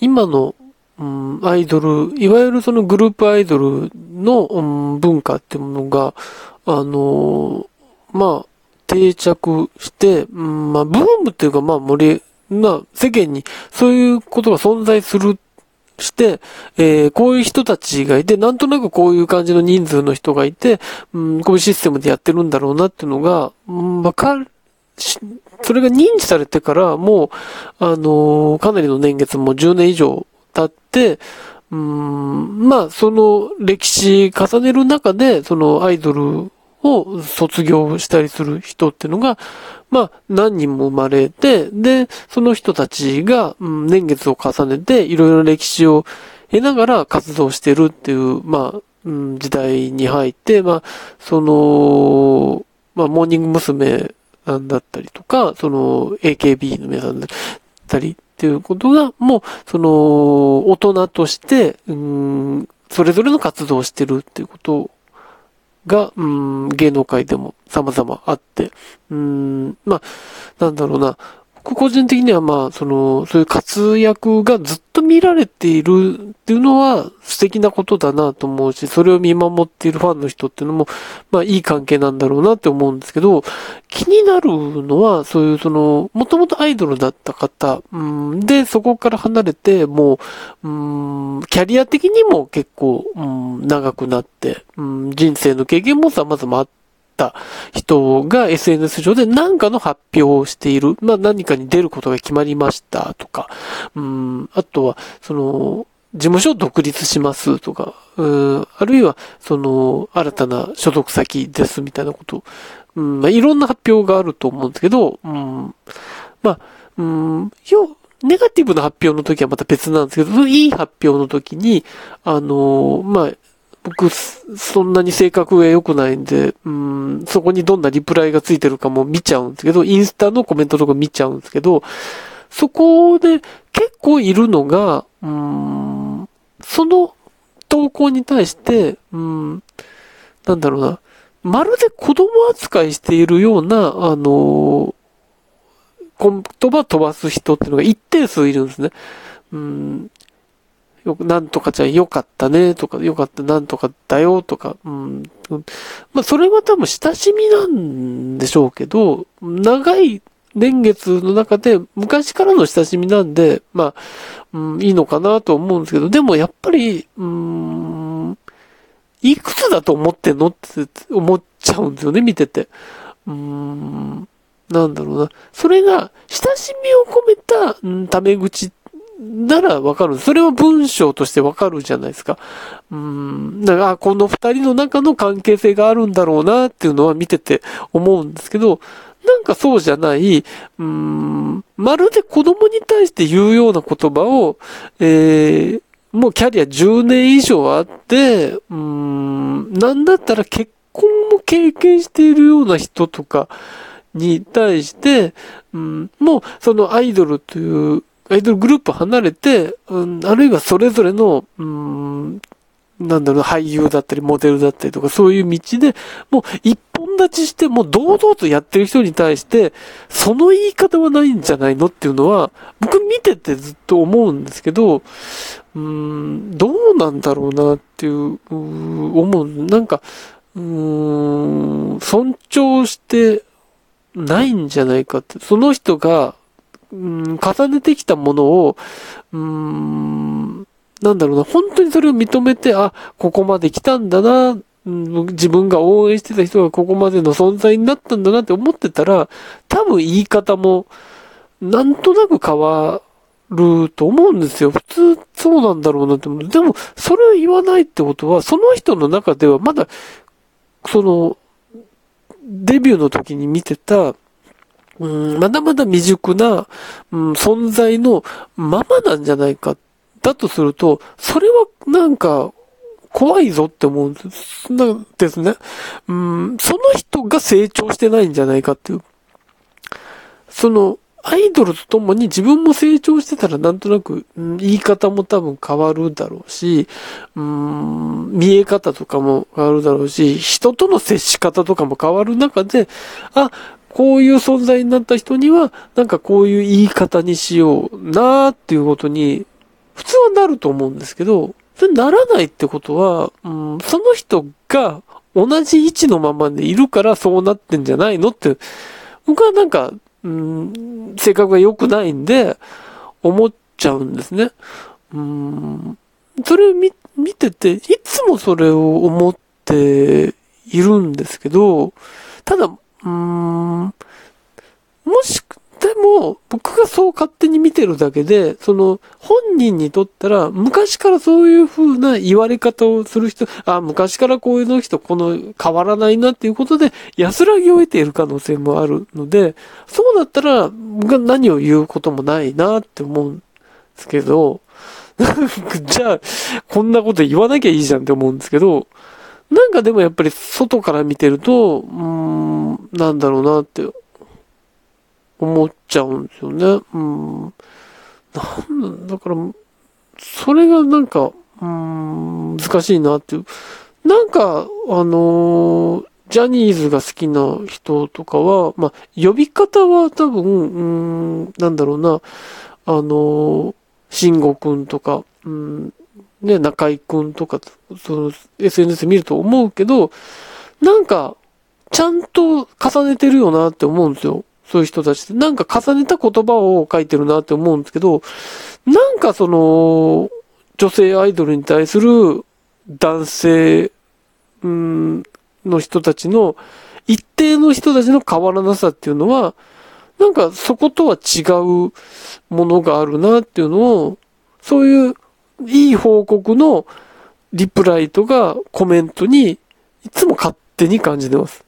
今の、うん、アイドル、いわゆるそのグループアイドルの、うん、文化っていうものが、あのまあ、定着して、うん、まあ、ブームっていうか、まあ、盛り、まあ、世間にそういうことが存在するして、えー、こういう人たちがいて、なんとなくこういう感じの人数の人がいて、うん、こういうシステムでやってるんだろうなっていうのが、うん、わかる、それが認知されてから、もう、あの、かなりの年月も10年以上経って、うん、まあ、その歴史重ねる中で、そのアイドルを卒業したりする人っていうのが、まあ、何人も生まれて、で、その人たちが、うん、年月を重ねて、いろいろ歴史を得ながら活動してるっていう、まあ、うん、時代に入って、まあ、その、まあ、モーニング娘。さんだったりとか、その、AKB の皆さんだったりっていうことが、もう、その、大人として、うん、それぞれの活動をしてるっていうことが、うん、芸能界でも様々あって、うん、まあ、なんだろうな、個人的にはまあ、その、そういう活躍がずっと見られているっていうのは素敵なことだなと思うし、それを見守っているファンの人っていうのも、まあいい関係なんだろうなって思うんですけど、気になるのは、そういうその、もともとアイドルだった方、うん、で、そこから離れて、もう、うん、キャリア的にも結構、うん、長くなって、うん、人生の経験も様々あって、った人が SNS 上で何かの発表をしている。まあ何かに出ることが決まりましたとか、うん、あとは、その、事務所独立しますとか、うん、あるいは、その、新たな所属先ですみたいなこと、うん、まあいろんな発表があると思うんですけど、うん、まあ、うん、よ、ネガティブな発表の時はまた別なんですけど、いい発表の時に、あの、まあ、僕、そんなに性格が良くないんで、うん、そこにどんなリプライがついてるかも見ちゃうんですけど、インスタのコメントとか見ちゃうんですけど、そこで結構いるのが、うん、その投稿に対して、うん、なんだろうな、まるで子供扱いしているような、あの言葉飛ばす人っていうのが一定数いるんですね。うん、よく、なんとかちゃんよかったねとか、よかった、なんとかだよとか、うん。まあ、それは多分親しみなんでしょうけど、長い年月の中で昔からの親しみなんで、まあ、うん、いいのかなと思うんですけど、でもやっぱり、うん、いくつだと思ってんのって思っちゃうんですよね、見てて。うん、なんだろうな。それが、親しみを込めた、うん、タメ口ならわかる。それは文章としてわかるじゃないですか。うん。だから、この二人の中の関係性があるんだろうなっていうのは見てて思うんですけど、なんかそうじゃない、うん、まるで子供に対して言うような言葉を、えー、もうキャリア10年以上あって、うん、なんだったら結婚も経験しているような人とかに対して、うん、もうそのアイドルというアイドルグループ離れて、うん、あるいはそれぞれの、うん、なんだろう、俳優だったり、モデルだったりとか、そういう道で、もう一本立ちして、もう堂々とやってる人に対して、その言い方はないんじゃないのっていうのは、僕見ててずっと思うんですけど、うん、どうなんだろうなっていう、う思う。なんか、うん、尊重してないんじゃないかって、その人が、うん、重ねてきたものを、うん、なんだろうな、本当にそれを認めて、あ、ここまで来たんだな、うん、自分が応援してた人がここまでの存在になったんだなって思ってたら、多分言い方も、なんとなく変わると思うんですよ。普通そうなんだろうなって思う。でも、それを言わないってことは、その人の中ではまだ、その、デビューの時に見てた、うん、まだまだ未熟な、うん、存在のままなんじゃないか。だとすると、それはなんか、怖いぞって思うんですなんですね。うん、その人が成長してないんじゃないかっていう。その、アイドルとともに自分も成長してたらなんとなく、うん、言い方も多分変わるだろうし、うん、見え方とかも変わるだろうし、人との接し方とかも変わる中で、あ、こういう存在になった人には、なんかこういう言い方にしようなーっていうことに、普通はなると思うんですけど、それならないってことは、うん、その人が同じ位置のままでいるからそうなってんじゃないのって、僕はなんか、うん、性格が良くないんで、思っちゃうんですね。うん、それを見、見てて、いつもそれを思っているんですけど、ただ、うん、もし、でも、僕がそう勝手に見てるだけで、その、本人にとったら、昔からそういう風な言われ方をする人、あ、昔からこういうの人、この、変わらないなっていうことで、安らぎを得ている可能性もあるので、そうだったら、僕が何を言うこともないなって思うんですけど、じゃあ、こんなこと言わなきゃいいじゃんって思うんですけど、なんかでもやっぱり外から見てると、うーん、なんだろうなって思っちゃうんですよね。うん。なんだから、それがなんか、うん、難しいなっていう。なんか、あのー、ジャニーズが好きな人とかは、まあ、呼び方は多分、うん、なんだろうな、あのー、慎吾くんとか、うん、ね、中井くんとか、その、SNS 見ると思うけど、なんか、ちゃんと重ねてるよなって思うんですよ。そういう人たちって。なんか重ねた言葉を書いてるなって思うんですけど、なんかその、女性アイドルに対する男性、うん、の人たちの、一定の人たちの変わらなさっていうのは、なんかそことは違うものがあるなっていうのを、そういういい報告のリプライとかコメントにいつも勝手に感じてます。